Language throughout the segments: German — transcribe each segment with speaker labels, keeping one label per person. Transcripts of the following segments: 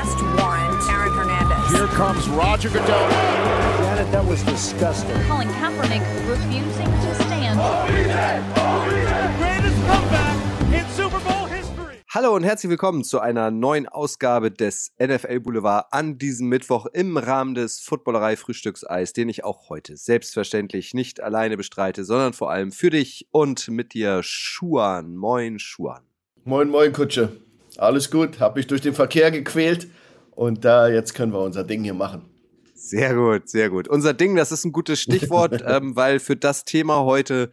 Speaker 1: arrest warrant Aaron Hernandez.
Speaker 2: Here comes Roger Goodell.
Speaker 3: Janet, that was disgusting.
Speaker 4: Colin Kaepernick refusing to stand.
Speaker 2: Greatest comeback in Super Bowl history.
Speaker 5: Hallo und herzlich willkommen zu einer neuen Ausgabe des NFL Boulevard an diesem Mittwoch im Rahmen des Footballerei Frühstückseis, den ich auch heute selbstverständlich nicht alleine bestreite, sondern vor allem für dich und mit dir Schuan. Moin Schuan.
Speaker 6: Moin, moin, Kutsche. Alles gut, hab mich durch den Verkehr gequält und äh, jetzt können wir unser Ding hier machen.
Speaker 5: Sehr gut, sehr gut. Unser Ding, das ist ein gutes Stichwort, ähm, weil für das Thema heute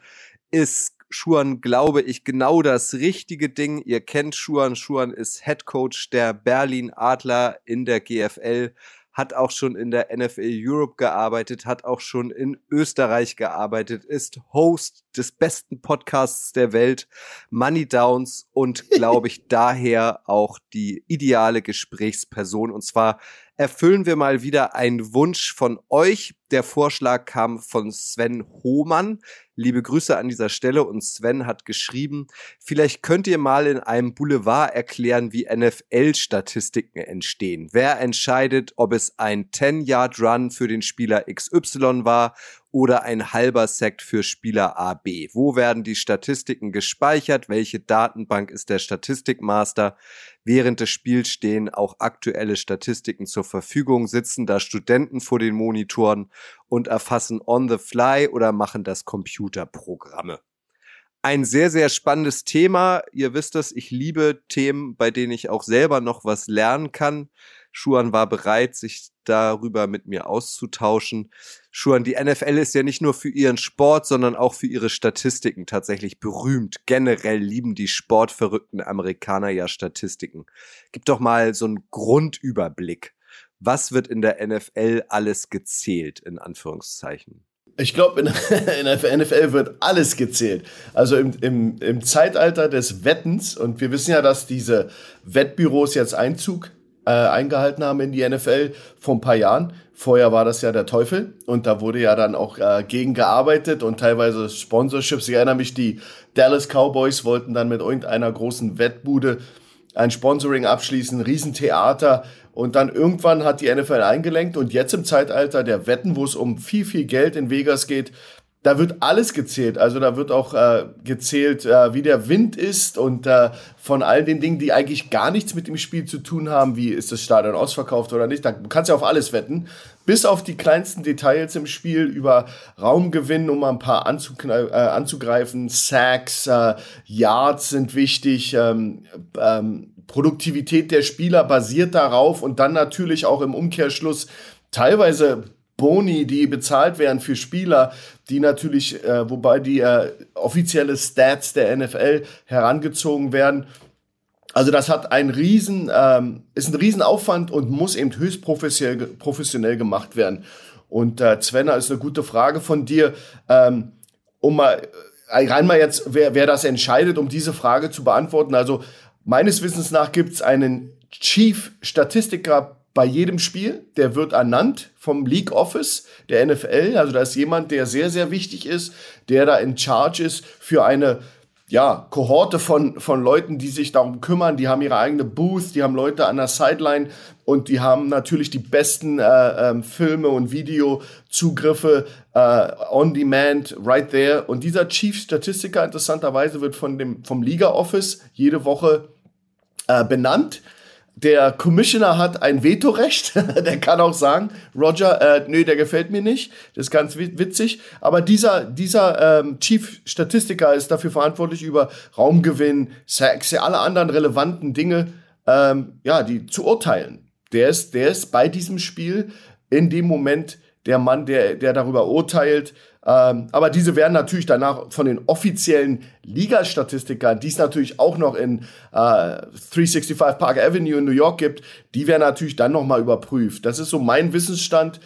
Speaker 5: ist Schuan, glaube ich, genau das richtige Ding. Ihr kennt Schuan. Schuan ist Head Coach der Berlin Adler in der GFL, hat auch schon in der NFL Europe gearbeitet, hat auch schon in Österreich gearbeitet, ist Host des besten Podcasts der Welt, Money Downs und glaube ich daher auch die ideale Gesprächsperson. Und zwar erfüllen wir mal wieder einen Wunsch von euch. Der Vorschlag kam von Sven Hohmann. Liebe Grüße an dieser Stelle und Sven hat geschrieben, vielleicht könnt ihr mal in einem Boulevard erklären, wie NFL-Statistiken entstehen. Wer entscheidet, ob es ein 10-Yard-Run für den Spieler XY war oder ein halber Sack für Spieler AB? Wo werden die Statistiken gespeichert? Welche Datenbank ist der Statistikmaster? Während des Spiels stehen auch aktuelle Statistiken zur Verfügung, sitzen da Studenten vor den Monitoren und erfassen on the fly oder machen das Computerprogramme. Ein sehr, sehr spannendes Thema. Ihr wisst es, ich liebe Themen, bei denen ich auch selber noch was lernen kann. Schuan war bereit, sich darüber mit mir auszutauschen. Schuan, die NFL ist ja nicht nur für ihren Sport, sondern auch für ihre Statistiken tatsächlich berühmt. Generell lieben die sportverrückten Amerikaner ja Statistiken. Gib doch mal so einen Grundüberblick. Was wird in der NFL alles gezählt, in Anführungszeichen?
Speaker 6: Ich glaube, in, in der NFL wird alles gezählt. Also im, im, im Zeitalter des Wettens, und wir wissen ja, dass diese Wettbüros jetzt Einzug äh, eingehalten haben in die NFL vor ein paar Jahren. Vorher war das ja der Teufel und da wurde ja dann auch äh, gegen gearbeitet und teilweise Sponsorships. Ich erinnere mich, die Dallas Cowboys wollten dann mit irgendeiner großen Wettbude ein Sponsoring abschließen, Riesentheater und dann irgendwann hat die NFL eingelenkt und jetzt im Zeitalter der Wetten, wo es um viel, viel Geld in Vegas geht, da wird alles gezählt. Also da wird auch äh, gezählt, äh, wie der Wind ist und äh, von all den Dingen, die eigentlich gar nichts mit dem Spiel zu tun haben, wie ist das Stadion ausverkauft oder nicht. Da kannst du auf alles wetten, bis auf die kleinsten Details im Spiel über Raumgewinn, um mal ein paar äh, anzugreifen. Sacks, äh, Yards sind wichtig. Ähm, ähm, Produktivität der Spieler basiert darauf und dann natürlich auch im Umkehrschluss teilweise Boni, die bezahlt werden für Spieler, die natürlich, äh, wobei die äh, offizielle Stats der NFL herangezogen werden. Also das hat ein riesen, ähm, ist ein Riesenaufwand und muss eben höchst professionell, professionell gemacht werden. Und äh, Svenna ist eine gute Frage von dir, ähm, um mal äh, rein mal jetzt, wer, wer das entscheidet, um diese Frage zu beantworten. Also meines Wissens nach gibt es einen Chief Statistiker bei jedem Spiel. Der wird ernannt vom League Office der NFL. Also da ist jemand, der sehr, sehr wichtig ist, der da in Charge ist für eine ja, Kohorte von, von Leuten, die sich darum kümmern. Die haben ihre eigene Booth, die haben Leute an der Sideline und die haben natürlich die besten äh, ähm, Filme und Videozugriffe äh, on demand, right there. Und dieser Chief Statistiker interessanterweise wird von dem, vom Liga Office jede Woche äh, benannt der Commissioner hat ein Vetorecht. der kann auch sagen, Roger, äh, nö, der gefällt mir nicht. Das ist ganz witzig. Aber dieser, dieser ähm, Chief Statistiker ist dafür verantwortlich über Raumgewinn, Sex, alle anderen relevanten Dinge, ähm, ja, die zu urteilen. Der ist, der ist bei diesem Spiel in dem Moment der Mann, der, der darüber urteilt, ähm, aber diese werden natürlich danach von den offiziellen Liga-Statistikern, die es natürlich auch noch in äh, 365 Park Avenue in New York gibt, die werden natürlich dann nochmal überprüft. Das ist so mein Wissensstand,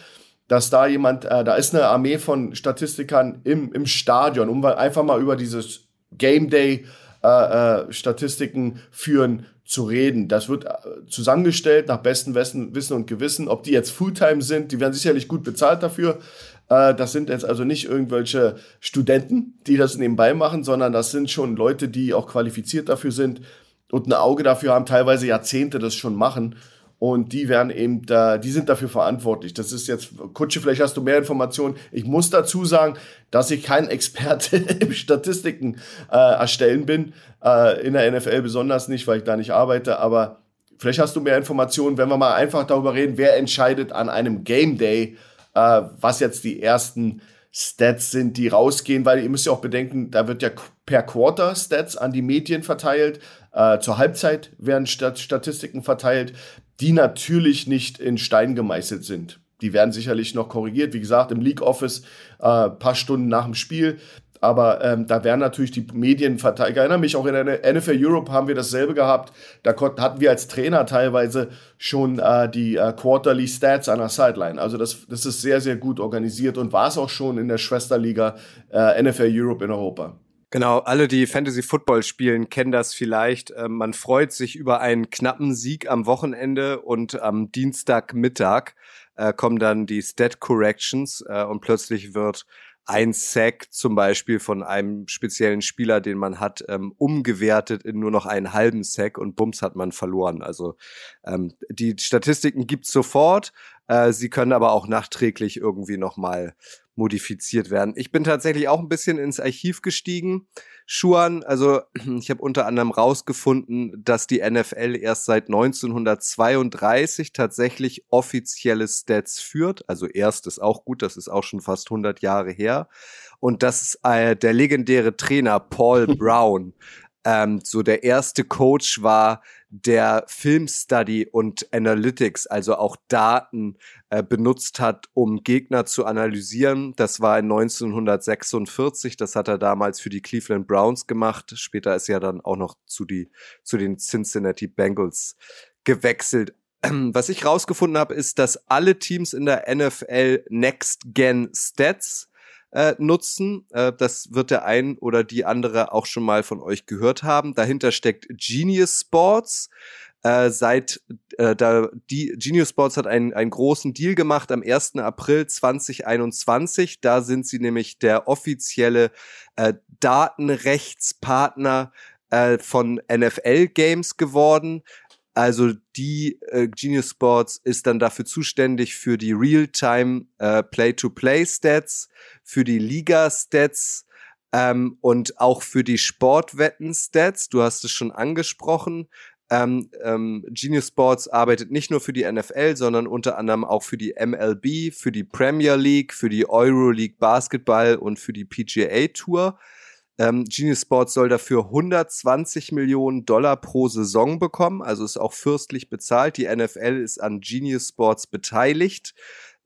Speaker 6: dass da jemand, äh, da ist eine Armee von Statistikern im, im Stadion, um einfach mal über dieses Game Day äh, äh, Statistiken führen zu reden. Das wird äh, zusammengestellt nach bestem Wissen und Gewissen. Ob die jetzt Fulltime sind, die werden sicherlich gut bezahlt dafür. Äh, das sind jetzt also nicht irgendwelche Studenten, die das nebenbei machen, sondern das sind schon Leute, die auch qualifiziert dafür sind und ein Auge dafür haben, teilweise Jahrzehnte das schon machen. Und die werden eben da, die sind dafür verantwortlich. Das ist jetzt, Kutsche, vielleicht hast du mehr Informationen. Ich muss dazu sagen, dass ich kein Experte im Statistiken äh, erstellen bin, äh, in der NFL besonders nicht, weil ich da nicht arbeite, aber vielleicht hast du mehr Informationen, wenn wir mal einfach darüber reden, wer entscheidet an einem Game Day, äh, was jetzt die ersten Stats sind, die rausgehen, weil ihr müsst ja auch bedenken, da wird ja per Quarter Stats an die Medien verteilt. Äh, zur Halbzeit werden Stat Statistiken verteilt die natürlich nicht in Stein gemeißelt sind. Die werden sicherlich noch korrigiert. Wie gesagt, im League Office äh, paar Stunden nach dem Spiel. Aber ähm, da werden natürlich die Medien verteilt. Ich erinnere mich auch in der NFL Europe haben wir dasselbe gehabt. Da hatten wir als Trainer teilweise schon äh, die äh, Quarterly Stats an der Sideline. Also das, das ist sehr, sehr gut organisiert und war es auch schon in der Schwesterliga äh, NFL Europe in Europa.
Speaker 5: Genau, alle, die Fantasy Football spielen, kennen das vielleicht. Ähm, man freut sich über einen knappen Sieg am Wochenende und am Dienstagmittag äh, kommen dann die Stat Corrections äh, und plötzlich wird ein Sack zum Beispiel von einem speziellen Spieler, den man hat, ähm, umgewertet in nur noch einen halben Sack und bums hat man verloren. Also ähm, die Statistiken gibt's sofort, äh, sie können aber auch nachträglich irgendwie nochmal modifiziert werden. Ich bin tatsächlich auch ein bisschen ins Archiv gestiegen. Schuan, also ich habe unter anderem rausgefunden, dass die NFL erst seit 1932 tatsächlich offizielle Stats führt. Also erst ist auch gut, das ist auch schon fast 100 Jahre her. Und dass äh, der legendäre Trainer Paul Brown ähm, so der erste Coach war, der Filmstudy und Analytics, also auch Daten äh, benutzt hat, um Gegner zu analysieren. Das war in 1946. Das hat er damals für die Cleveland Browns gemacht. Später ist er dann auch noch zu, die, zu den Cincinnati Bengals gewechselt. Was ich rausgefunden habe, ist, dass alle Teams in der NFL Next Gen Stats äh, nutzen. Äh, das wird der ein oder die andere auch schon mal von euch gehört haben. Dahinter steckt Genius Sports. Äh, seit äh, da die Genius Sports hat einen, einen großen Deal gemacht am 1. April 2021. Da sind sie nämlich der offizielle äh, Datenrechtspartner äh, von NFL Games geworden. Also die äh, Genius Sports ist dann dafür zuständig für die Real-Time äh, Play-to-Play-Stats, für die Liga-Stats ähm, und auch für die Sportwetten-Stats. Du hast es schon angesprochen. Ähm, ähm, Genius Sports arbeitet nicht nur für die NFL, sondern unter anderem auch für die MLB, für die Premier League, für die Euroleague Basketball und für die PGA Tour. Ähm, Genius Sports soll dafür 120 Millionen Dollar pro Saison bekommen, also ist auch fürstlich bezahlt. Die NFL ist an Genius Sports beteiligt,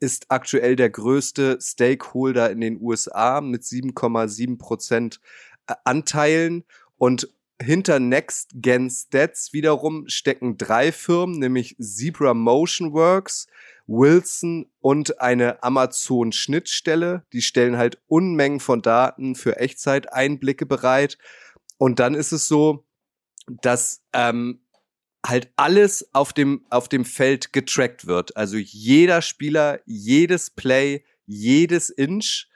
Speaker 5: ist aktuell der größte Stakeholder in den USA mit 7,7 Prozent äh, Anteilen und hinter Next Gen Stats wiederum stecken drei Firmen, nämlich Zebra Motion Works, Wilson und eine Amazon-Schnittstelle. Die stellen halt Unmengen von Daten für Echtzeiteinblicke bereit. Und dann ist es so, dass ähm, halt alles auf dem, auf dem Feld getrackt wird. Also jeder Spieler, jedes Play, jedes Inch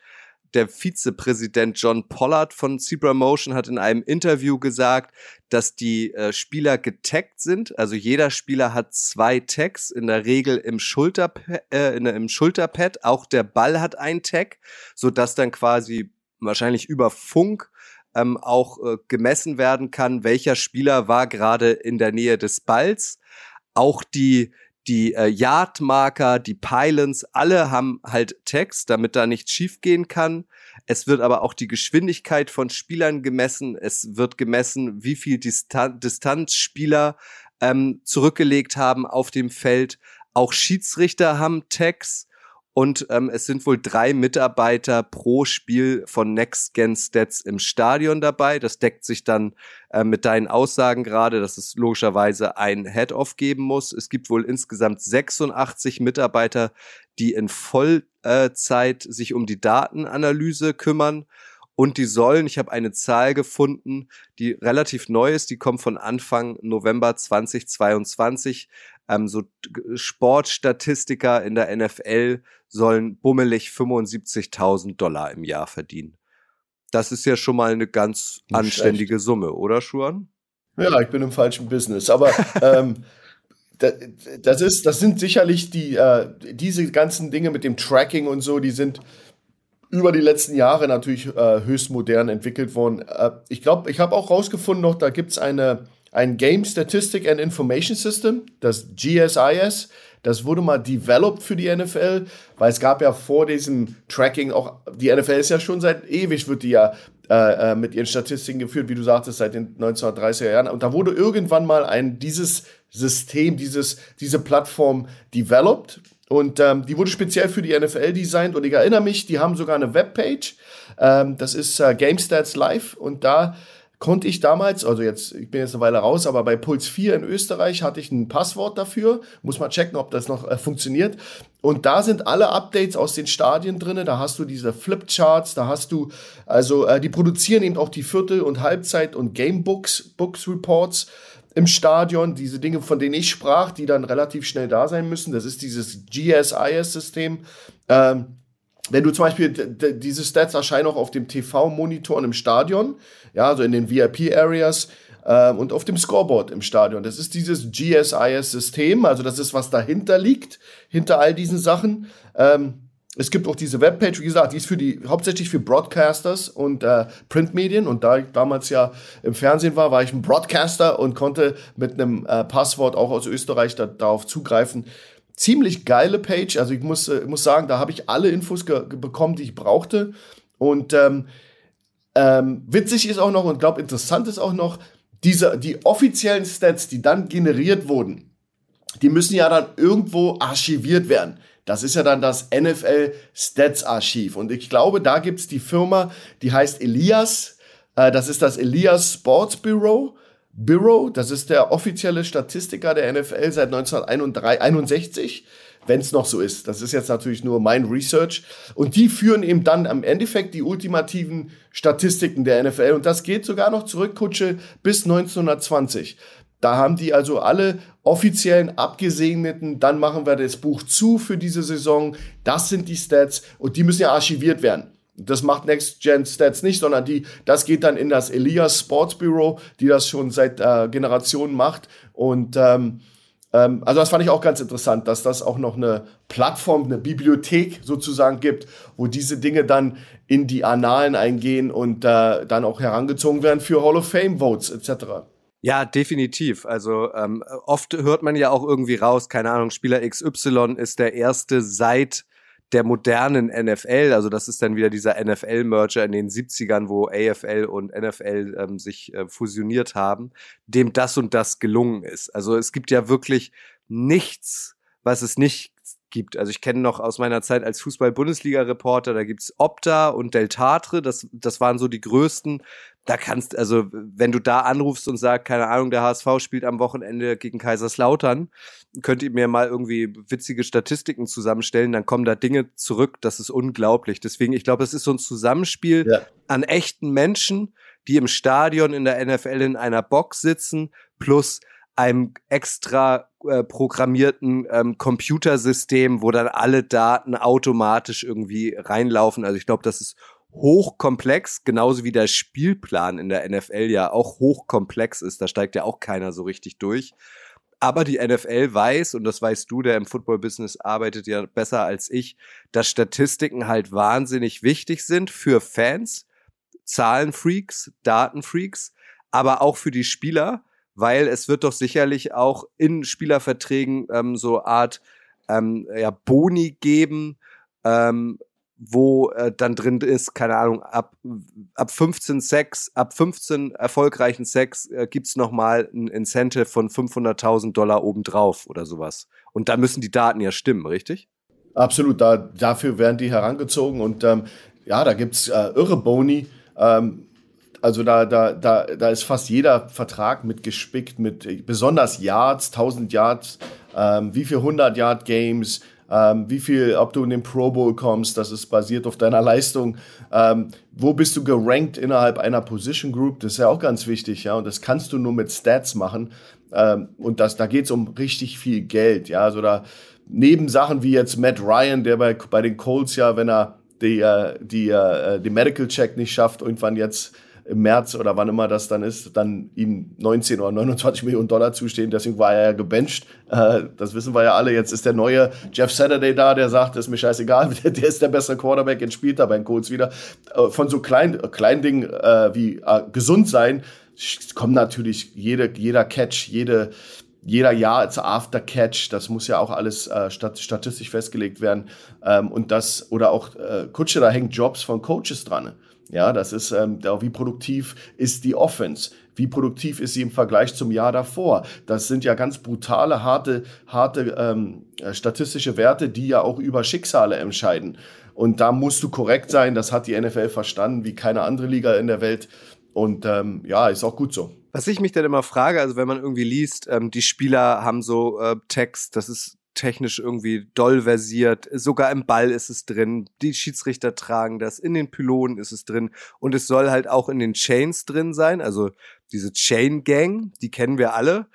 Speaker 5: der Vizepräsident John Pollard von Zebra Motion hat in einem Interview gesagt, dass die äh, Spieler getaggt sind. Also jeder Spieler hat zwei Tags, in der Regel im, Schulterpad, äh, in, im Schulterpad. Auch der Ball hat einen Tag, so dass dann quasi wahrscheinlich über Funk ähm, auch äh, gemessen werden kann, welcher Spieler war gerade in der Nähe des Balls. Auch die die äh, Yardmarker, die Pylons, alle haben halt Text, damit da nichts schiefgehen kann. Es wird aber auch die Geschwindigkeit von Spielern gemessen. Es wird gemessen, wie viel Distan Distanzspieler ähm, zurückgelegt haben auf dem Feld. Auch Schiedsrichter haben Tags. Und ähm, es sind wohl drei Mitarbeiter pro Spiel von Next Gen Stats im Stadion dabei. Das deckt sich dann äh, mit deinen Aussagen gerade, dass es logischerweise ein Head-Off geben muss. Es gibt wohl insgesamt 86 Mitarbeiter, die in Vollzeit äh, sich um die Datenanalyse kümmern. Und die sollen, ich habe eine Zahl gefunden, die relativ neu ist, die kommt von Anfang November 2022. Ähm, so Sportstatistiker in der NFL sollen bummelig 75.000 Dollar im Jahr verdienen. Das ist ja schon mal eine ganz Nicht anständige schlecht. Summe, oder Schuan?
Speaker 6: Ja, ich bin im falschen Business. Aber ähm, das ist, das sind sicherlich die, äh, diese ganzen Dinge mit dem Tracking und so, die sind über die letzten Jahre natürlich äh, höchst modern entwickelt worden. Äh, ich glaube, ich habe auch rausgefunden noch, da gibt es eine, ein Game Statistic and Information System, das GSIS. Das wurde mal developed für die NFL, weil es gab ja vor diesem Tracking auch, die NFL ist ja schon seit ewig, wird die ja äh, äh, mit ihren Statistiken geführt, wie du sagtest, seit den 1930er Jahren. Und da wurde irgendwann mal ein, dieses System, dieses, diese Plattform developed. Und ähm, die wurde speziell für die NFL designt. Und ich erinnere mich, die haben sogar eine Webpage. Ähm, das ist äh, GameStats Live. Und da konnte ich damals, also jetzt, ich bin jetzt eine Weile raus, aber bei Puls 4 in Österreich hatte ich ein Passwort dafür. Muss mal checken, ob das noch äh, funktioniert. Und da sind alle Updates aus den Stadien drinne. Da hast du diese Flipcharts, da hast du, also äh, die produzieren eben auch die Viertel- und Halbzeit- und Gamebooks, Books Reports im Stadion, diese Dinge, von denen ich sprach, die dann relativ schnell da sein müssen. Das ist dieses GSIS-System. Ähm, wenn du zum Beispiel, diese Stats erscheinen auch auf dem TV-Monitor im Stadion, ja, also in den VIP-Areas ähm, und auf dem Scoreboard im Stadion. Das ist dieses GSIS-System, also das ist, was dahinter liegt, hinter all diesen Sachen. Ähm, es gibt auch diese Webpage, wie gesagt, die ist für die, hauptsächlich für Broadcasters und äh, Printmedien. Und da ich damals ja im Fernsehen war, war ich ein Broadcaster und konnte mit einem äh, Passwort auch aus Österreich da, darauf zugreifen ziemlich geile Page. Also ich muss, äh, muss sagen, da habe ich alle Infos bekommen, die ich brauchte. Und ähm, ähm, witzig ist auch noch und glaube interessant ist auch noch, diese, die offiziellen Stats, die dann generiert wurden, die müssen ja dann irgendwo archiviert werden. Das ist ja dann das NFL Stats Archiv. Und ich glaube, da gibt es die Firma, die heißt Elias. Äh, das ist das Elias Sports Bureau. Bureau, das ist der offizielle Statistiker der NFL seit 1961, wenn es noch so ist. Das ist jetzt natürlich nur mein Research. Und die führen eben dann am Endeffekt die ultimativen Statistiken der NFL. Und das geht sogar noch zurück, Kutsche, bis 1920. Da haben die also alle offiziellen abgesegneten, dann machen wir das Buch zu für diese Saison. Das sind die Stats und die müssen ja archiviert werden. Das macht Next Gen Stats nicht, sondern die, das geht dann in das Elias Sports Bureau, die das schon seit äh, Generationen macht. Und ähm, ähm, also das fand ich auch ganz interessant, dass das auch noch eine Plattform, eine Bibliothek sozusagen gibt, wo diese Dinge dann in die Annalen eingehen und äh, dann auch herangezogen werden für Hall of Fame Votes etc.
Speaker 5: Ja, definitiv. Also ähm, oft hört man ja auch irgendwie raus, keine Ahnung, Spieler XY ist der erste seit der modernen NFL, also das ist dann wieder dieser NFL-Merger in den 70ern, wo AFL und NFL ähm, sich äh, fusioniert haben, dem das und das gelungen ist. Also es gibt ja wirklich nichts, was es nicht gibt. Also ich kenne noch aus meiner Zeit als Fußball-Bundesliga-Reporter, da gibt's Opta und Deltatre, das, das waren so die größten. Da kannst, also wenn du da anrufst und sagst, keine Ahnung, der HSV spielt am Wochenende gegen Kaiserslautern, könnt ihr mir mal irgendwie witzige Statistiken zusammenstellen, dann kommen da Dinge zurück, das ist unglaublich. Deswegen, ich glaube, es ist so ein Zusammenspiel ja. an echten Menschen, die im Stadion in der NFL in einer Box sitzen, plus einem extra äh, programmierten ähm, Computersystem, wo dann alle Daten automatisch irgendwie reinlaufen. Also ich glaube, das ist hochkomplex, genauso wie der Spielplan in der NFL ja auch hochkomplex ist. Da steigt ja auch keiner so richtig durch. Aber die NFL weiß, und das weißt du, der im Football-Business arbeitet ja besser als ich, dass Statistiken halt wahnsinnig wichtig sind für Fans, Zahlenfreaks, Datenfreaks, aber auch für die Spieler, weil es wird doch sicherlich auch in Spielerverträgen ähm, so Art ähm, ja, Boni geben, ähm, wo äh, dann drin ist, keine Ahnung, ab, ab 15 Sex, ab 15 erfolgreichen Sex äh, gibt's noch mal ein Incentive von 500.000 Dollar obendrauf oder sowas. Und da müssen die Daten ja stimmen, richtig?
Speaker 6: Absolut, da, dafür werden die herangezogen und ähm, ja, da gibt's äh, irre Boni. Ähm, also da, da, da, da ist fast jeder Vertrag mitgespickt mit besonders Yards, 1000 Yards, ähm, wie viel 100 Yard Games, ähm, wie viel, ob du in den Pro Bowl kommst, das ist basiert auf deiner Leistung. Ähm, wo bist du gerankt innerhalb einer Position Group? Das ist ja auch ganz wichtig, ja. Und das kannst du nur mit Stats machen. Ähm, und das, da geht's um richtig viel Geld, ja. Also da neben Sachen wie jetzt Matt Ryan, der bei, bei den Colts ja, wenn er die, äh, die, äh, die Medical Check nicht schafft, irgendwann jetzt im März oder wann immer das dann ist, dann ihm 19 oder 29 Millionen Dollar zustehen. Deswegen war er ja gebencht. Äh, das wissen wir ja alle. Jetzt ist der neue Jeff Saturday da, der sagt, ist mir scheißegal, der ist der bessere Quarterback, jetzt spielt er bei den Colts wieder. Äh, von so kleinen kleinen Dingen äh, wie äh, gesund sein kommt natürlich jede, jeder Catch, jede jeder Jahr als After-Catch, das muss ja auch alles äh, stat statistisch festgelegt werden. Ähm, und das, oder auch äh, Kutsche, da hängt Jobs von Coaches dran. Ja, das ist, ähm, wie produktiv ist die Offense? Wie produktiv ist sie im Vergleich zum Jahr davor? Das sind ja ganz brutale, harte, harte ähm, äh, statistische Werte, die ja auch über Schicksale entscheiden. Und da musst du korrekt sein. Das hat die NFL verstanden, wie keine andere Liga in der Welt. Und ähm, ja, ist auch gut so.
Speaker 5: Was ich mich dann immer frage, also wenn man irgendwie liest, ähm, die Spieler haben so äh, Text, das ist technisch irgendwie doll versiert, sogar im Ball ist es drin, die Schiedsrichter tragen das, in den Pylonen ist es drin. Und es soll halt auch in den Chains drin sein, also diese Chain Gang, die kennen wir alle.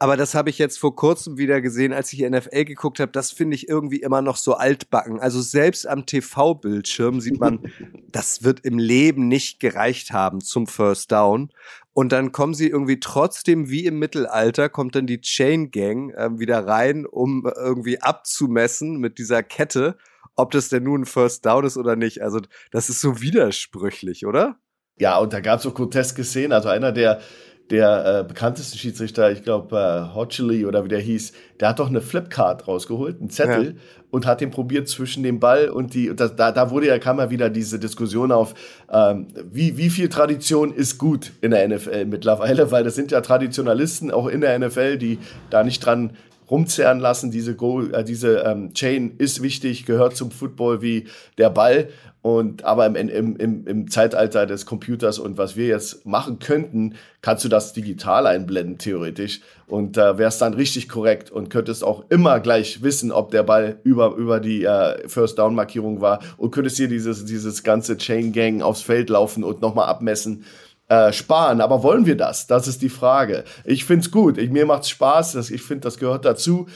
Speaker 5: Aber das habe ich jetzt vor kurzem wieder gesehen, als ich NFL geguckt habe. Das finde ich irgendwie immer noch so altbacken. Also selbst am TV-Bildschirm sieht man, das wird im Leben nicht gereicht haben zum First Down. Und dann kommen sie irgendwie trotzdem wie im Mittelalter, kommt dann die Chain Gang äh, wieder rein, um irgendwie abzumessen mit dieser Kette, ob das denn nun ein First Down ist oder nicht. Also das ist so widersprüchlich, oder?
Speaker 6: Ja, und da gab es so groteske Szenen. Also einer der der äh, bekannteste Schiedsrichter, ich glaube äh, Hodgley oder wie der hieß, der hat doch eine Flipcard rausgeholt, einen Zettel ja. und hat den probiert zwischen dem Ball und die. Und das, da, da wurde ja kam ja wieder diese Diskussion auf, ähm, wie wie viel Tradition ist gut in der NFL mittlerweile, weil das sind ja Traditionalisten auch in der NFL, die da nicht dran rumzerren lassen. Diese, Goal, äh, diese ähm, Chain ist wichtig, gehört zum Football wie der Ball. Und aber im, im, im, im Zeitalter des Computers und was wir jetzt machen könnten, kannst du das digital einblenden, theoretisch. Und da äh, wäre es dann richtig korrekt und könntest auch immer gleich wissen, ob der Ball über, über die äh, First Down Markierung war und könntest hier dieses, dieses ganze Chain Gang aufs Feld laufen und nochmal abmessen. Äh, sparen. Aber wollen wir das? Das ist die Frage. Ich find's gut. Ich, mir macht's Spaß. Das, ich finde, das gehört dazu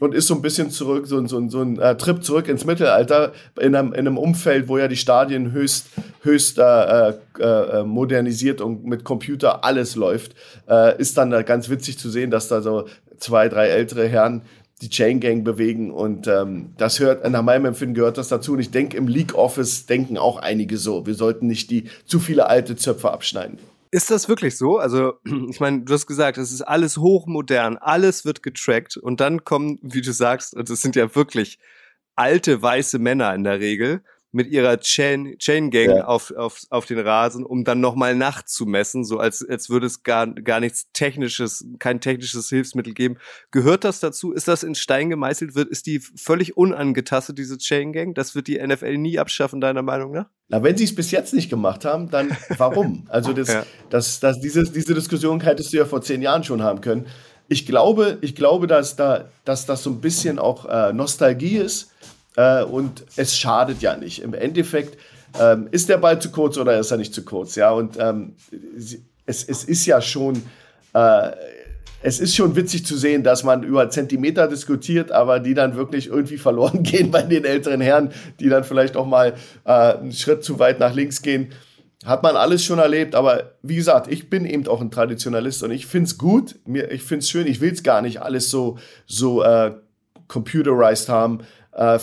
Speaker 6: und ist so ein bisschen zurück, so, so, so ein äh, Trip zurück ins Mittelalter in einem, in einem Umfeld, wo ja die Stadien höchst, höchst äh, äh, äh modernisiert und mit Computer alles läuft. Äh, ist dann ganz witzig zu sehen, dass da so zwei, drei ältere Herren die Chain Gang bewegen und ähm, das hört, nach meinem Empfinden gehört das dazu und ich denke, im League Office denken auch einige so. Wir sollten nicht die zu viele alte Zöpfe abschneiden.
Speaker 5: Ist das wirklich so? Also, ich meine, du hast gesagt, es ist alles hochmodern, alles wird getrackt und dann kommen, wie du sagst, und es sind ja wirklich alte weiße Männer in der Regel, mit ihrer Chain, Chain Gang ja. auf, auf, auf den Rasen, um dann nochmal nachzumessen, so als, als würde es gar, gar nichts technisches, kein technisches Hilfsmittel geben. Gehört das dazu? Ist das in Stein gemeißelt? Wird, ist die völlig unangetastet, diese Chain Gang? Das wird die NFL nie abschaffen, deiner Meinung nach?
Speaker 6: Na, wenn sie es bis jetzt nicht gemacht haben, dann warum? Also das, ja. das, das, diese, diese Diskussion hättest du ja vor zehn Jahren schon haben können. Ich glaube, ich glaube, dass da, dass das so ein bisschen auch äh, Nostalgie ist äh, und es schadet ja nicht. Im Endeffekt ähm, ist der Ball zu kurz oder ist er nicht zu kurz, ja. Und ähm, es, es ist ja schon, äh, es ist schon witzig zu sehen, dass man über Zentimeter diskutiert, aber die dann wirklich irgendwie verloren gehen bei den älteren Herren, die dann vielleicht auch mal äh, einen Schritt zu weit nach links gehen. Hat man alles schon erlebt, aber wie gesagt, ich bin eben auch ein Traditionalist und ich finde es gut, mir, ich es schön, ich will es gar nicht alles so, so äh, computerized haben. Äh,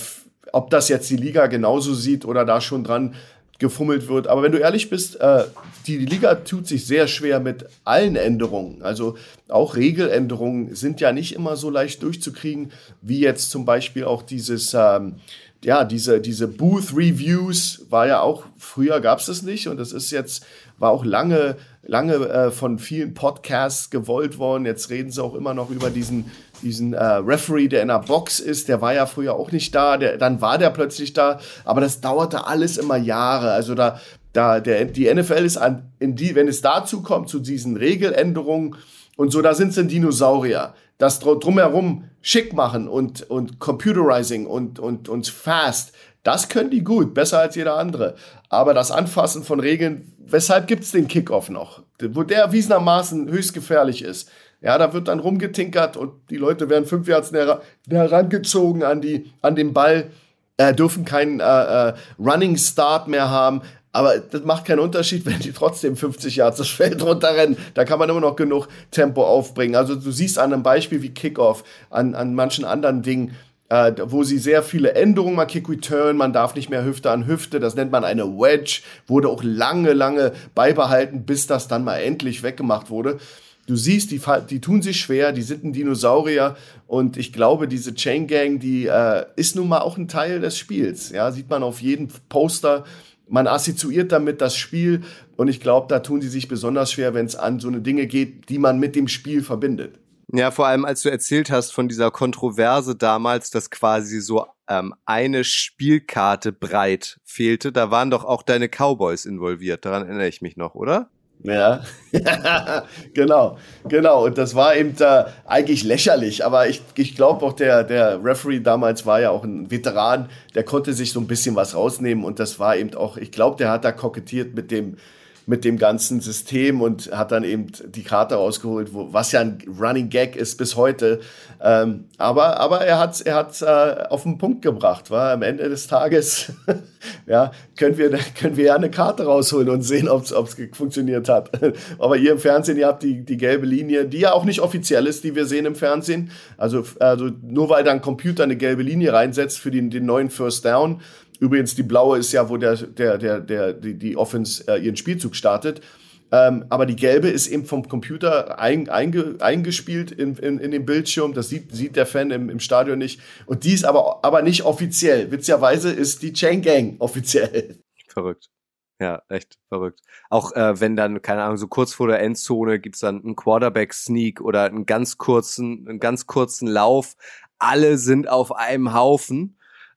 Speaker 6: ob das jetzt die Liga genauso sieht oder da schon dran gefummelt wird. Aber wenn du ehrlich bist, äh, die, Liga tut sich sehr schwer mit allen Änderungen. Also auch Regeländerungen sind ja nicht immer so leicht durchzukriegen, wie jetzt zum Beispiel auch dieses, ähm, ja, diese, diese Booth Reviews war ja auch, früher gab es das nicht und das ist jetzt, war auch lange, lange äh, von vielen Podcasts gewollt worden. Jetzt reden sie auch immer noch über diesen diesen äh, Referee, der in der Box ist, der war ja früher auch nicht da, der, dann war der plötzlich da, aber das dauerte alles immer Jahre. Also da, da der, die NFL ist an, in die, wenn es dazu kommt, zu diesen Regeländerungen und so, da sind es Dinosaurier. Das drumherum schick machen und, und Computerizing und, und, und fast, das können die gut, besser als jeder andere. Aber das Anfassen von Regeln, weshalb gibt es den Kickoff noch? Wo der erwiesenermaßen höchst gefährlich ist. Ja, da wird dann rumgetinkert und die Leute werden fünf Yards näher herangezogen an, die, an den Ball, äh, dürfen keinen äh, äh, Running Start mehr haben. Aber das macht keinen Unterschied, wenn die trotzdem 50 Yards das Feld runterrennen. Da kann man immer noch genug Tempo aufbringen. Also du siehst an einem Beispiel wie Kickoff, an, an manchen anderen Dingen, äh, wo sie sehr viele Änderungen, mal Kick Return, man darf nicht mehr Hüfte an Hüfte, das nennt man eine Wedge, wurde auch lange, lange beibehalten, bis das dann mal endlich weggemacht wurde. Du siehst, die, die tun sich schwer, die sind ein Dinosaurier und ich glaube, diese Chain Gang, die äh, ist nun mal auch ein Teil des Spiels. Ja, sieht man auf jedem Poster. Man assoziiert damit das Spiel und ich glaube, da tun sie sich besonders schwer, wenn es an so eine Dinge geht, die man mit dem Spiel verbindet.
Speaker 5: Ja, vor allem als du erzählt hast von dieser Kontroverse damals, dass quasi so ähm, eine Spielkarte breit fehlte, da waren doch auch deine Cowboys involviert. Daran erinnere ich mich noch, oder?
Speaker 6: Ja, genau, genau. Und das war eben äh, eigentlich lächerlich, aber ich, ich glaube auch, der, der Referee damals war ja auch ein Veteran, der konnte sich so ein bisschen was rausnehmen und das war eben auch, ich glaube, der hat da kokettiert mit dem, mit dem ganzen System und hat dann eben die Karte rausgeholt, wo, was ja ein Running Gag ist bis heute. Ähm, aber, aber er hat er hat's, äh, auf den Punkt gebracht, war am Ende des Tages, ja, können wir, können wir ja eine Karte rausholen und sehen, ob es funktioniert hat. aber ihr im Fernsehen, ihr habt die, die gelbe Linie, die ja auch nicht offiziell ist, die wir sehen im Fernsehen. Also, also nur weil da ein Computer eine gelbe Linie reinsetzt für den, den neuen First Down, Übrigens, die blaue ist ja, wo der, der, der, der, die, die Offense äh, ihren Spielzug startet. Ähm, aber die gelbe ist eben vom Computer ein, einge, eingespielt in, in, in den Bildschirm. Das sieht, sieht der Fan im, im Stadion nicht. Und die ist aber, aber nicht offiziell. Witzigerweise ist die Chain Gang offiziell.
Speaker 5: Verrückt. Ja, echt verrückt. Auch äh, wenn dann, keine Ahnung, so kurz vor der Endzone gibt's dann einen Quarterback-Sneak oder einen ganz kurzen, einen ganz kurzen Lauf. Alle sind auf einem Haufen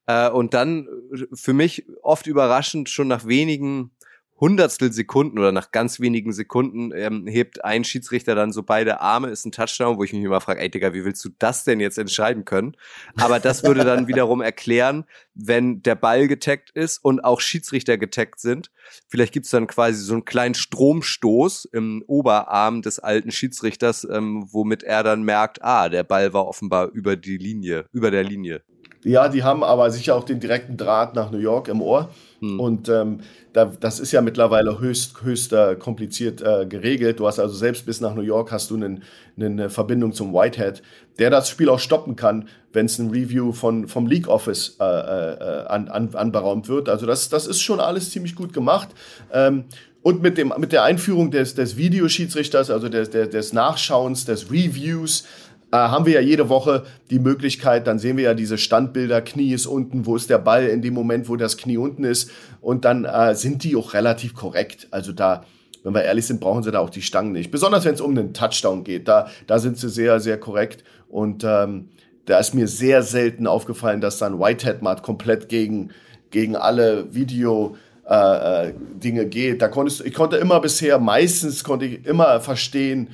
Speaker 5: äh, und dann äh, für mich oft überraschend schon nach wenigen Hundertstel Sekunden oder nach ganz wenigen Sekunden ähm, hebt ein Schiedsrichter dann so beide Arme, ist ein Touchdown, wo ich mich immer frage, ey Digga, wie willst du das denn jetzt entscheiden können? Aber das würde dann wiederum erklären, wenn der Ball getaggt ist und auch Schiedsrichter getaggt sind. Vielleicht gibt's dann quasi so einen kleinen Stromstoß im Oberarm des alten Schiedsrichters, ähm, womit er dann merkt, ah, der Ball war offenbar über die Linie, über der Linie.
Speaker 6: Ja, die haben aber sicher auch den direkten Draht nach New York im Ohr. Hm. Und ähm, da, das ist ja mittlerweile höchst, höchst äh, kompliziert äh, geregelt. Du hast also selbst bis nach New York hast du einen, eine Verbindung zum Whitehead, der das Spiel auch stoppen kann, wenn es ein Review von, vom League Office äh, äh, an, an, anberaumt wird. Also das, das ist schon alles ziemlich gut gemacht. Ähm, und mit, dem, mit der Einführung des, des Videoschiedsrichters, also des, des Nachschauens, des Reviews, äh, haben wir ja jede Woche die Möglichkeit, dann sehen wir ja diese Standbilder, Knie ist unten, wo ist der Ball in dem Moment, wo das Knie unten ist. Und dann äh, sind die auch relativ korrekt. Also da, wenn wir ehrlich sind, brauchen sie da auch die Stangen nicht. Besonders wenn es um einen Touchdown geht. Da, da sind sie sehr, sehr korrekt. Und ähm, da ist mir sehr selten aufgefallen, dass dann Whitehead mal komplett gegen, gegen alle Video äh, äh, Dinge geht. Da konntest ich konnte immer bisher, meistens konnte ich immer verstehen,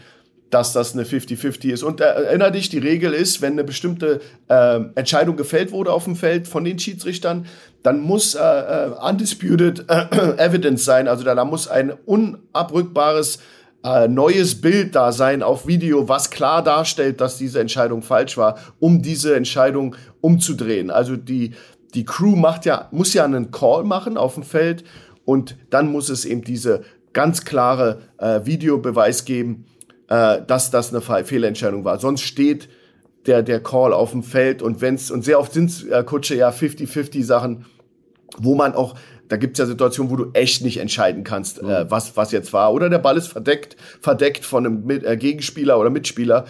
Speaker 6: dass das eine 50-50 ist. Und äh, erinnere dich, die Regel ist, wenn eine bestimmte äh, Entscheidung gefällt wurde auf dem Feld von den Schiedsrichtern, dann muss äh, äh undisputed äh, evidence sein. Also da, da muss ein unabrückbares äh, neues Bild da sein auf Video, was klar darstellt, dass diese Entscheidung falsch war, um diese Entscheidung umzudrehen. Also die, die Crew macht ja, muss ja einen Call machen auf dem Feld und dann muss es eben diese ganz klare Videobeweis geben, äh, dass das eine Fehlentscheidung war. Sonst steht der, der Call auf dem Feld und wenn's, und sehr oft sind äh, Kutsche ja 50-50 Sachen, wo man auch, da gibt's ja Situationen, wo du echt nicht entscheiden kannst, mhm. äh, was, was jetzt war. Oder der Ball ist verdeckt, verdeckt von einem Mit, äh, Gegenspieler oder Mitspieler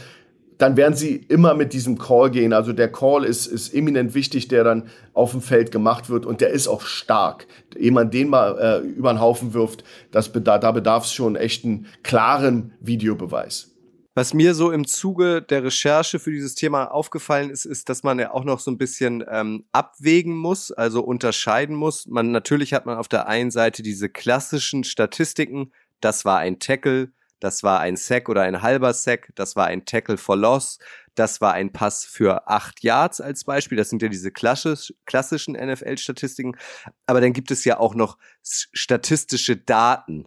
Speaker 6: dann werden sie immer mit diesem Call gehen. Also der Call ist, ist eminent wichtig, der dann auf dem Feld gemacht wird und der ist auch stark. Jemand den mal äh, über den Haufen wirft, das bedarf, da bedarf es schon echt einen klaren Videobeweis.
Speaker 5: Was mir so im Zuge der Recherche für dieses Thema aufgefallen ist, ist, dass man ja auch noch so ein bisschen ähm, abwägen muss, also unterscheiden muss. Man natürlich hat man auf der einen Seite diese klassischen Statistiken, das war ein Tackle, das war ein Sack oder ein halber Sack, das war ein Tackle for Loss, das war ein Pass für acht Yards als Beispiel. Das sind ja diese klassisch, klassischen NFL-Statistiken. Aber dann gibt es ja auch noch statistische Daten.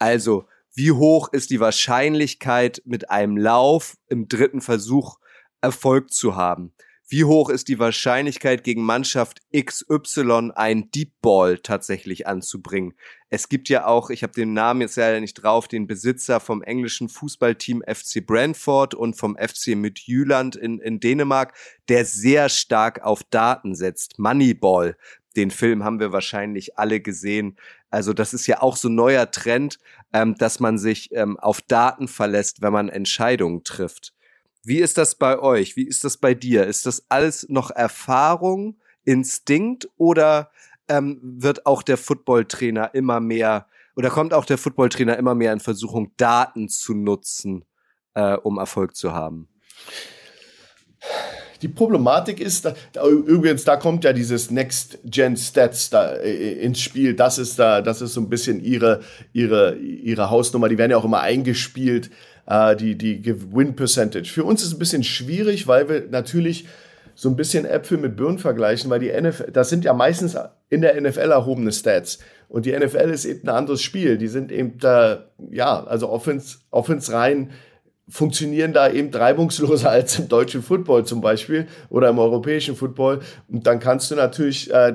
Speaker 5: Also, wie hoch ist die Wahrscheinlichkeit, mit einem Lauf im dritten Versuch Erfolg zu haben? Wie hoch ist die Wahrscheinlichkeit, gegen Mannschaft XY ein Deep Ball tatsächlich anzubringen? Es gibt ja auch, ich habe den Namen jetzt leider nicht drauf, den Besitzer vom englischen Fußballteam FC Brentford und vom FC Midtjylland in, in Dänemark, der sehr stark auf Daten setzt. Moneyball. Den Film haben wir wahrscheinlich alle gesehen. Also das ist ja auch so neuer Trend, ähm, dass man sich ähm, auf Daten verlässt, wenn man Entscheidungen trifft. Wie ist das bei euch? Wie ist das bei dir? Ist das alles noch Erfahrung, Instinkt oder ähm, wird auch der Footballtrainer immer mehr oder kommt auch der Footballtrainer immer mehr in Versuchung, Daten zu nutzen, äh, um Erfolg zu haben?
Speaker 6: Die Problematik ist, da, übrigens, da kommt ja dieses Next Gen Stats da äh, ins Spiel. Das ist da, das ist so ein bisschen ihre, ihre, ihre Hausnummer. Die werden ja auch immer eingespielt äh, die, die Win Percentage. Für uns ist es ein bisschen schwierig, weil wir natürlich so ein bisschen Äpfel mit Birnen vergleichen, weil die NFL, das sind ja meistens in der NFL erhobene Stats. Und die NFL ist eben ein anderes Spiel. Die sind eben da, ja, also Offense, Offense rein funktionieren da eben reibungsloser als im deutschen Football zum Beispiel oder im europäischen Football. Und dann kannst du natürlich, äh,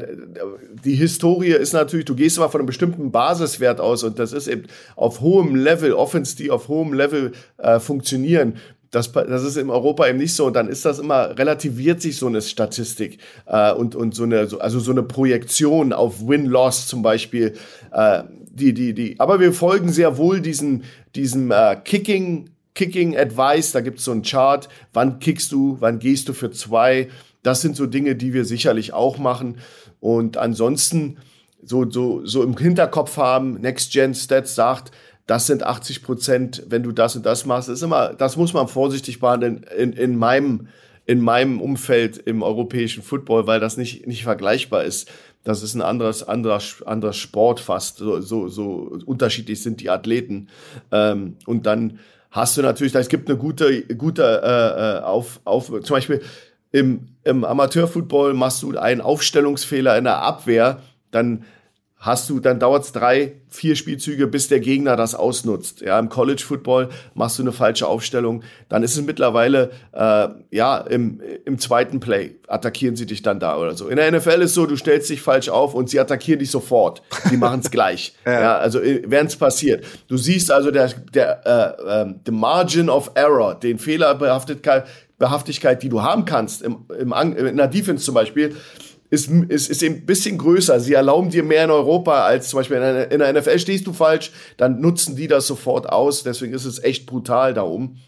Speaker 6: die Historie ist natürlich, du gehst immer von einem bestimmten Basiswert aus und das ist eben auf hohem Level, Offense, die auf hohem Level äh, funktionieren. Das, das ist in Europa eben nicht so. Und dann ist das immer, relativiert sich so eine Statistik äh, und, und so eine, also so eine Projektion auf Win-Loss zum Beispiel. Äh, die, die, die. Aber wir folgen sehr wohl diesem, diesem äh, Kicking Kicking Advice, da gibt es so einen Chart, wann kickst du, wann gehst du für zwei. Das sind so Dinge, die wir sicherlich auch machen. Und ansonsten so, so, so im Hinterkopf haben, Next Gen Stats sagt, das sind 80 Prozent, wenn du das und das machst. Das ist immer, das muss man vorsichtig behandeln in, in meinem, in meinem Umfeld im europäischen Football, weil das nicht, nicht vergleichbar ist. Das ist ein anderes, anderer, anderer Sport fast. So, so, so unterschiedlich sind die Athleten. Ähm, und dann hast du natürlich, es gibt eine gute, gute äh, äh, auf, auf, zum Beispiel im, im Amateurfootball machst du einen Aufstellungsfehler in der Abwehr, dann hast du, dann dauert es drei, vier Spielzüge, bis der Gegner das ausnutzt. Ja, im College Football machst du eine falsche Aufstellung, dann ist es mittlerweile äh, ja im, im zweiten Play attackieren sie dich dann da oder so. In der NFL ist so, du stellst dich falsch auf und sie attackieren dich sofort. Sie machen es gleich. ja. ja. also äh, während es passiert. Du siehst also der der äh, äh, the margin of error, den Fehlerbehaftigkeit, Behaftigkeit, die du haben kannst im, im in der Defense zum Beispiel ist, ist, ist eben ein bisschen größer. Sie erlauben dir mehr in Europa als zum Beispiel in der, in der NFL stehst du falsch, dann nutzen die das sofort aus. Deswegen ist es echt brutal da oben.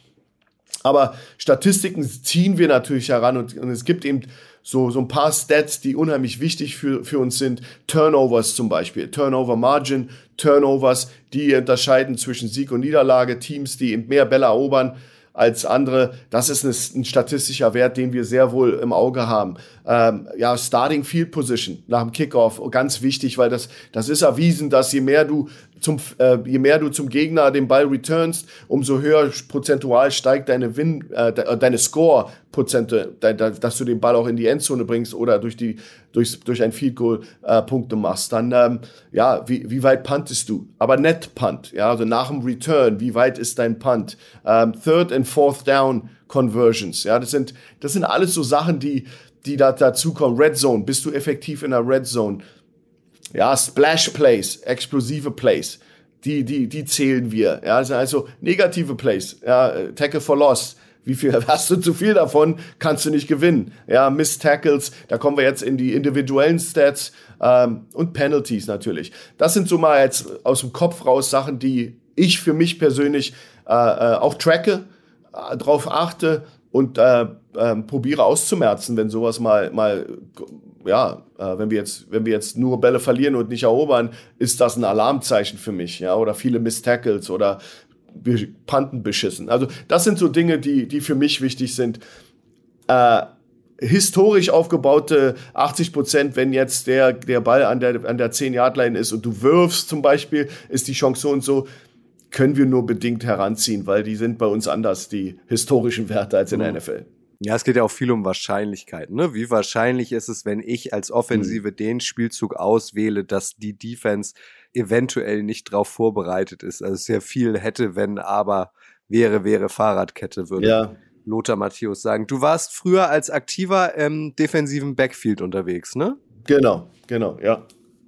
Speaker 6: Aber Statistiken ziehen wir natürlich heran und, und es gibt eben so, so ein paar Stats, die unheimlich wichtig für, für uns sind. Turnovers zum Beispiel, Turnover Margin, Turnovers, die unterscheiden zwischen Sieg und Niederlage, Teams, die eben mehr Bälle erobern als andere. Das ist ein, statistischer Wert, den wir sehr wohl im Auge haben. Ähm, ja, Starting Field Position nach dem Kickoff, ganz wichtig, weil das, das ist erwiesen, dass je mehr du zum, äh, je mehr du zum Gegner den Ball returnst, umso höher prozentual steigt deine Win, äh, äh deine Score Prozente, dass du den Ball auch in die Endzone bringst oder durch die durch, durch ein Field Goal äh, Punkte machst. Dann ähm, ja, wie, wie weit puntest du? Aber Net Punt, ja, also nach dem Return, wie weit ist dein Punt? Ähm, Third and Fourth Down Conversions, ja, das sind das sind alles so Sachen, die die da dazukommen. Red Zone, bist du effektiv in der Red Zone? Ja, Splash Plays, explosive Plays, die, die, die zählen wir. Ja, also negative Plays, ja, Tackle for Loss. Wie viel hast du zu viel davon, kannst du nicht gewinnen. Ja, Miss Tackles, da kommen wir jetzt in die individuellen Stats ähm, und Penalties natürlich. Das sind so mal jetzt aus dem Kopf raus Sachen, die ich für mich persönlich äh, äh, auch tracke, äh, drauf achte und äh, äh, probiere auszumerzen, wenn sowas mal mal ja, äh, wenn wir jetzt, wenn wir jetzt nur Bälle verlieren und nicht erobern, ist das ein Alarmzeichen für mich, ja, oder viele Miss Tackles oder Panten beschissen. Also das sind so Dinge, die, die für mich wichtig sind. Äh, historisch aufgebaute 80 Prozent, wenn jetzt der, der Ball an der, an der 10-Yard-Line ist und du wirfst zum Beispiel, ist die Chance so und so, können wir nur bedingt heranziehen, weil die sind bei uns anders, die historischen Werte als in der mhm. NFL.
Speaker 5: Ja, es geht ja auch viel um Wahrscheinlichkeiten. Ne? Wie wahrscheinlich ist es, wenn ich als Offensive mhm. den Spielzug auswähle, dass die Defense eventuell nicht darauf vorbereitet ist? Also sehr viel hätte, wenn, aber wäre, wäre Fahrradkette würde.
Speaker 6: Ja.
Speaker 5: Lothar Matthäus sagen. Du warst früher als aktiver im defensiven Backfield unterwegs, ne?
Speaker 6: Genau, genau, ja.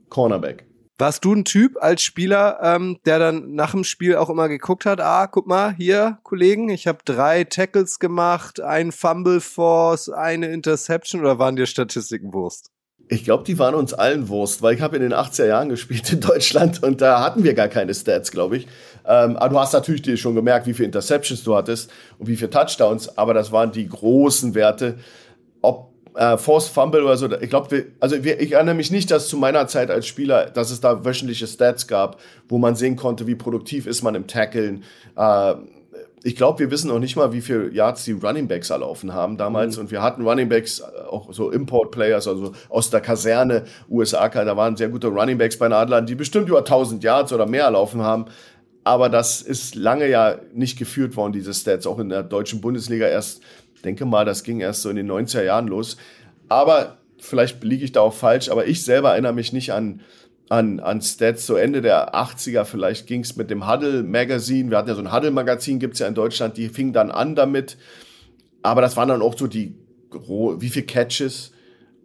Speaker 6: Cornerback.
Speaker 5: Warst du ein Typ als Spieler, ähm, der dann nach dem Spiel auch immer geguckt hat, ah, guck mal, hier, Kollegen, ich habe drei Tackles gemacht, ein Fumble Force, eine Interception oder waren dir Statistiken Wurst?
Speaker 6: Ich glaube, die waren uns allen Wurst, weil ich habe in den 80er Jahren gespielt in Deutschland und da hatten wir gar keine Stats, glaube ich. Ähm, aber du hast natürlich dir schon gemerkt, wie viele Interceptions du hattest und wie viele Touchdowns, aber das waren die großen Werte. Ob äh, Force Fumble oder so. Ich glaube, also ich erinnere mich nicht, dass zu meiner Zeit als Spieler, dass es da wöchentliche Stats gab, wo man sehen konnte, wie produktiv ist man im Tackeln. Äh, ich glaube, wir wissen noch nicht mal, wie viele Yards die Running Backs erlaufen haben damals. Mhm. Und wir hatten Running Backs, äh, auch so Import-Players, also aus der Kaserne, USA, da waren sehr gute Running Backs bei den Adlern, die bestimmt über 1000 Yards oder mehr erlaufen haben. Aber das ist lange ja nicht geführt worden, diese Stats, auch in der deutschen Bundesliga erst denke mal, das ging erst so in den 90er Jahren los. Aber vielleicht liege ich da auch falsch, aber ich selber erinnere mich nicht an, an, an Stats. So Ende der 80er vielleicht ging es mit dem Huddle Magazine. Wir hatten ja so ein Huddle Magazin, gibt es ja in Deutschland, die fing dann an damit. Aber das waren dann auch so die, wie viele Catches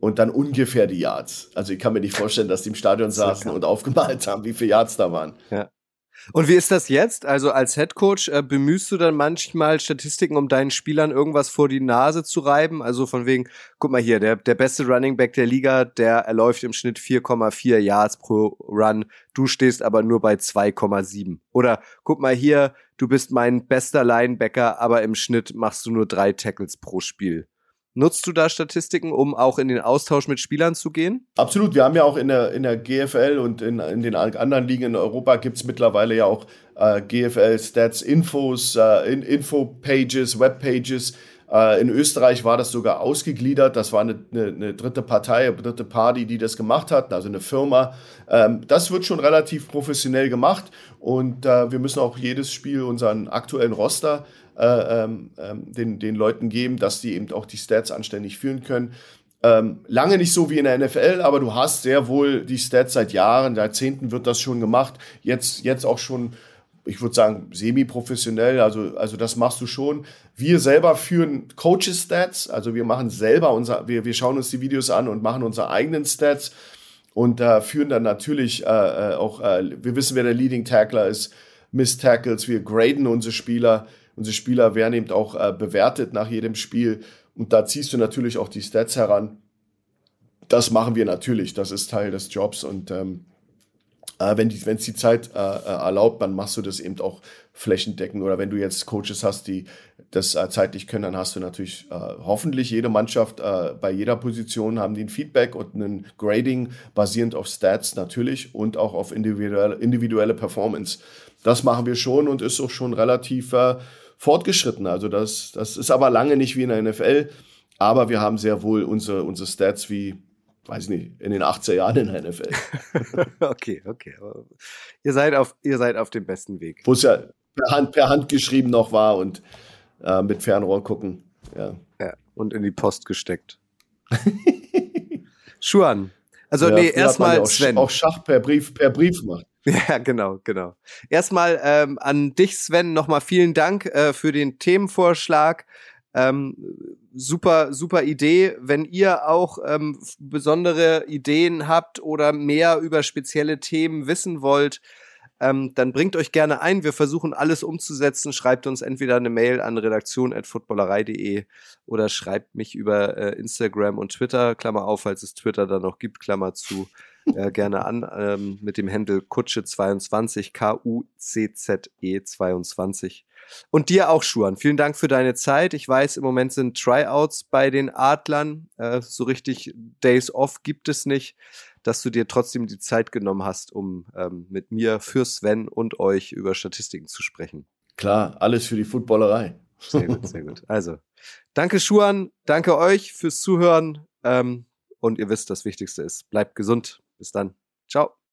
Speaker 6: und dann ungefähr die Yards. Also ich kann mir nicht vorstellen, dass die im Stadion saßen und aufgemalt haben, wie viele Yards da waren.
Speaker 5: Ja. Und wie ist das jetzt? Also als Head Coach äh, bemühst du dann manchmal Statistiken, um deinen Spielern irgendwas vor die Nase zu reiben? Also von wegen, guck mal hier, der, der beste Running Back der Liga, der erläuft im Schnitt 4,4 Yards pro Run. Du stehst aber nur bei 2,7. Oder guck mal hier, du bist mein bester Linebacker, aber im Schnitt machst du nur drei Tackles pro Spiel. Nutzt du da Statistiken, um auch in den Austausch mit Spielern zu gehen?
Speaker 6: Absolut. Wir haben ja auch in der, in der GFL und in, in den anderen Ligen in Europa gibt es mittlerweile ja auch äh, GFL-Stats, Infos, äh, Info-Pages, Web-Pages. Äh, in Österreich war das sogar ausgegliedert. Das war eine, eine, eine, dritte Partei, eine dritte Party, die das gemacht hat, also eine Firma. Ähm, das wird schon relativ professionell gemacht und äh, wir müssen auch jedes Spiel unseren aktuellen Roster äh, ähm, ähm, den, den Leuten geben, dass die eben auch die Stats anständig führen können. Ähm, lange nicht so wie in der NFL, aber du hast sehr wohl die Stats seit Jahren, Jahrzehnten wird das schon gemacht. Jetzt, jetzt auch schon, ich würde sagen, semi-professionell, also, also das machst du schon. Wir selber führen Coaches-Stats, also wir machen selber unser, wir, wir schauen uns die Videos an und machen unsere eigenen Stats und äh, führen dann natürlich äh, äh auch, äh, wir wissen, wer der Leading Tackler ist, Miss Tackles, wir graden unsere Spieler, Unsere Spieler werden eben auch äh, bewertet nach jedem Spiel. Und da ziehst du natürlich auch die Stats heran. Das machen wir natürlich. Das ist Teil des Jobs. Und ähm, äh, wenn es die Zeit äh, äh, erlaubt, dann machst du das eben auch flächendeckend. Oder wenn du jetzt Coaches hast, die das äh, zeitlich können, dann hast du natürlich äh, hoffentlich jede Mannschaft äh, bei jeder Position haben die ein Feedback und ein Grading basierend auf Stats natürlich und auch auf individuelle, individuelle Performance. Das machen wir schon und ist auch schon relativ fortgeschritten. Also das, das ist aber lange nicht wie in der NFL, aber wir haben sehr wohl unsere, unsere Stats wie, weiß ich nicht, in den 80er Jahren in der NFL.
Speaker 5: okay, okay. Ihr seid auf, ihr seid auf dem besten Weg.
Speaker 6: Wo es ja per Hand, per Hand geschrieben noch war und äh, mit Fernrohr gucken. Ja.
Speaker 5: ja. Und in die Post gesteckt. Schuan. Also ja, nee, erstmal
Speaker 6: Sven. Auch Schach per Brief, per Brief macht.
Speaker 5: Ja, genau, genau. Erstmal ähm, an dich, Sven, nochmal vielen Dank äh, für den Themenvorschlag. Ähm, super, super Idee. Wenn ihr auch ähm, besondere Ideen habt oder mehr über spezielle Themen wissen wollt, ähm, dann bringt euch gerne ein. Wir versuchen alles umzusetzen. Schreibt uns entweder eine Mail an redaktion.footballerei.de oder schreibt mich über äh, Instagram und Twitter, Klammer auf, falls es Twitter da noch gibt, Klammer zu äh, gerne an ähm, mit dem Handle Kutsche22, K-U-C-Z-E 22. Und dir auch, Schuan. Vielen Dank für deine Zeit. Ich weiß, im Moment sind Tryouts bei den Adlern. Äh, so richtig Days Off gibt es nicht. Dass du dir trotzdem die Zeit genommen hast, um ähm, mit mir für Sven und euch über Statistiken zu sprechen.
Speaker 6: Klar, alles für die Footballerei.
Speaker 5: Sehr gut, sehr gut. Also, danke Schuan, danke euch fürs Zuhören. Ähm, und ihr wisst, das Wichtigste ist, bleibt gesund. Bis dann. Ciao.